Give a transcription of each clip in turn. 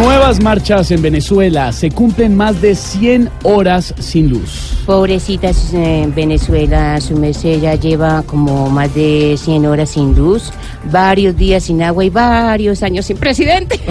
Nuevas marchas en Venezuela. Se cumplen más de 100 horas sin luz. Pobrecitas en Venezuela, su merced ya lleva como más de 100 horas sin luz, varios días sin agua y varios años sin presidente.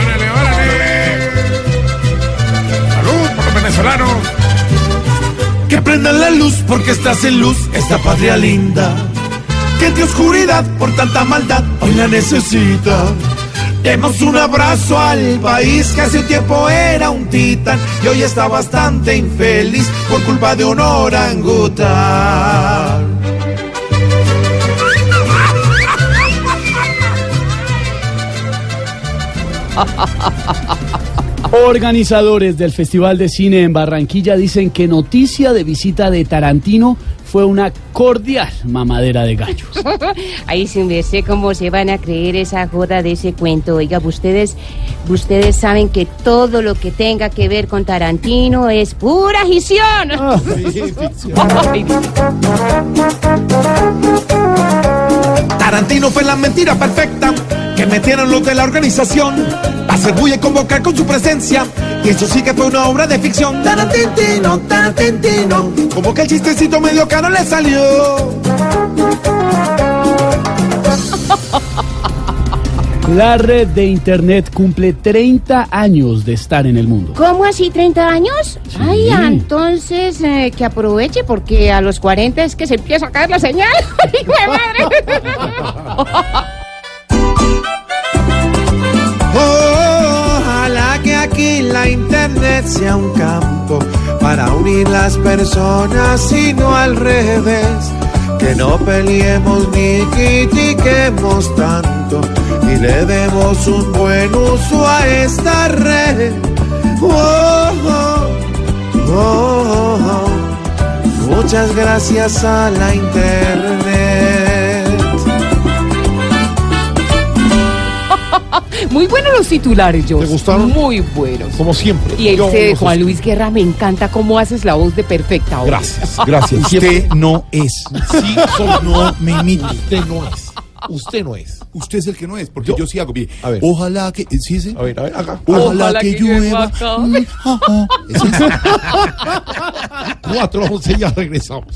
¡Órale, órale! ¡Salud por los venezolanos! Que prendan la luz porque estás en luz, esta patria linda. Que entre oscuridad por tanta maldad hoy la necesita. Demos un abrazo al país que hace tiempo era un titán y hoy está bastante infeliz por culpa de un orangután. Organizadores del Festival de Cine en Barranquilla dicen que noticia de visita de Tarantino fue una cordial mamadera de gallos. Ahí sin verse cómo se van a creer esa joda de ese cuento. Oiga, ustedes, ustedes saben que todo lo que tenga que ver con Tarantino es pura ficción. Tarantino fue la mentira perfecta que metieron los de la organización. Hacer bulla y convocar con su presencia. Y eso sí que fue una obra de ficción. Tarantino, Tarantino. Como que el chistecito medio caro le salió. La red de Internet cumple 30 años de estar en el mundo. ¿Cómo así 30 años? Ay, entonces eh, que aproveche porque a los 40 es que se empieza a caer la señal. ¡Hijo de madre! sea un campo para unir las personas y no al revés. Que no peleemos ni critiquemos tanto y le demos un buen uso a esta red. Oh, oh, oh, oh. Muchas gracias a la internet. Muy buenos los titulares, yo. ¿Te gustaron? Muy buenos. Como siempre. Y Yo este los Juan Luis Guerra, me encanta cómo haces la voz de perfecta hoy. Gracias, gracias. Usted no es. Sí, son- No me imite. Usted no es. Usted no es. Usted es el que no es, porque Yo- yo, sí hago. Mire, A ver. Ojalá que. ¿Sí, sí? A ver, a ver, acá. Ojalá, Ojalá que, que llueva llueva. acá. Mm, ah, ah. Es. Cuatro once ya regresamos.